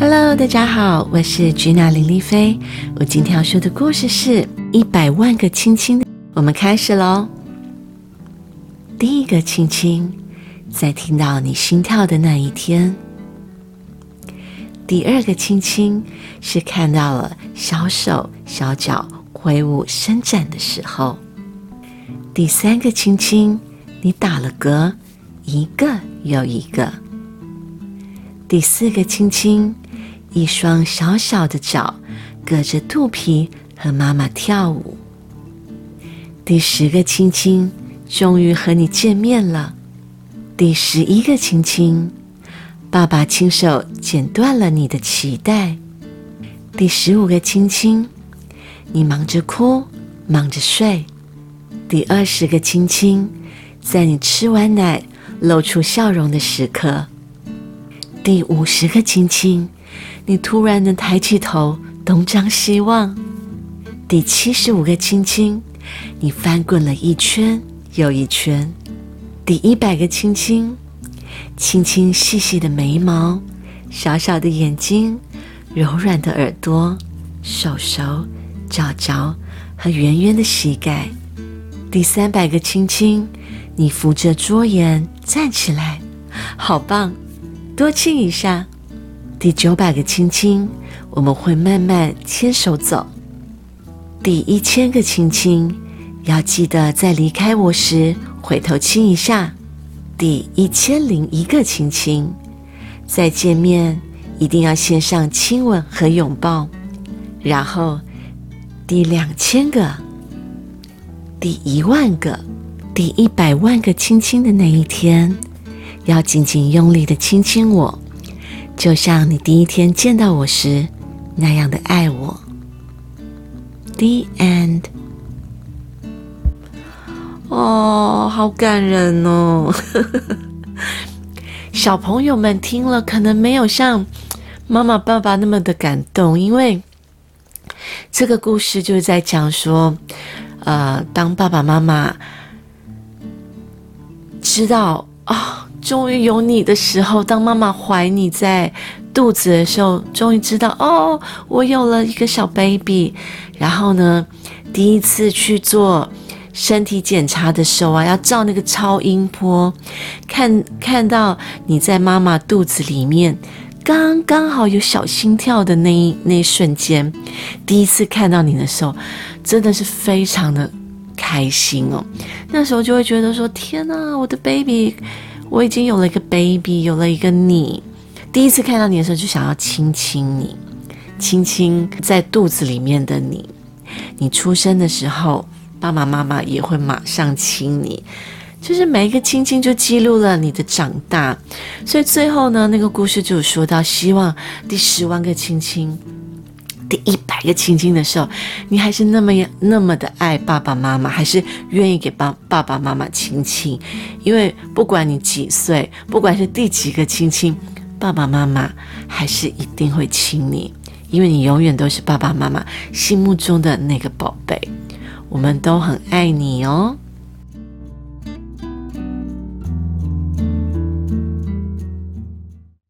Hello，大家好，我是吉娜林丽菲。我今天要说的故事是《一百万个亲亲》。我们开始喽。第一个亲亲，在听到你心跳的那一天；第二个亲亲，是看到了小手小脚挥舞伸展的时候；第三个亲亲，你打了嗝，一个又一个；第四个亲亲。一双小小的脚，隔着肚皮和妈妈跳舞。第十个亲亲，终于和你见面了。第十一个亲亲，爸爸亲手剪断了你的脐带。第十五个亲亲，你忙着哭，忙着睡。第二十个亲亲，在你吃完奶露出笑容的时刻。第五十个亲亲。你突然能抬起头，东张西望。第七十五个亲亲，你翻滚了一圈又一圈。第一百个亲亲，亲亲细细的眉毛，小小的眼睛，柔软的耳朵，手手、脚脚和圆圆的膝盖。第三百个亲亲，你扶着桌沿站起来，好棒！多亲一下。第九百个亲亲，我们会慢慢牵手走。第一千个亲亲，要记得在离开我时回头亲一下。第一千零一个亲亲，再见面一定要献上亲吻和拥抱。然后第两千个、第一万个、第一百万个亲亲的那一天，要紧紧用力的亲亲我。就像你第一天见到我时那样的爱我。The end。哦，好感人哦！小朋友们听了可能没有像妈妈、爸爸那么的感动，因为这个故事就是在讲说，呃，当爸爸妈妈知道啊。终于有你的时候，当妈妈怀你在肚子的时候，终于知道哦，我有了一个小 baby。然后呢，第一次去做身体检查的时候啊，要照那个超音波，看看到你在妈妈肚子里面刚刚好有小心跳的那一那一瞬间，第一次看到你的时候，真的是非常的开心哦。那时候就会觉得说：天哪，我的 baby！我已经有了一个 baby，有了一个你。第一次看到你的时候，就想要亲亲你，亲亲在肚子里面的你。你出生的时候，爸爸妈妈也会马上亲你，就是每一个亲亲就记录了你的长大。所以最后呢，那个故事就有说到，希望第十万个亲亲。第一百个亲亲的时候，你还是那么那么的爱爸爸妈妈，还是愿意给爸爸爸妈妈亲亲？因为不管你几岁，不管是第几个亲亲，爸爸妈妈还是一定会亲你，因为你永远都是爸爸妈妈心目中的那个宝贝。我们都很爱你哦。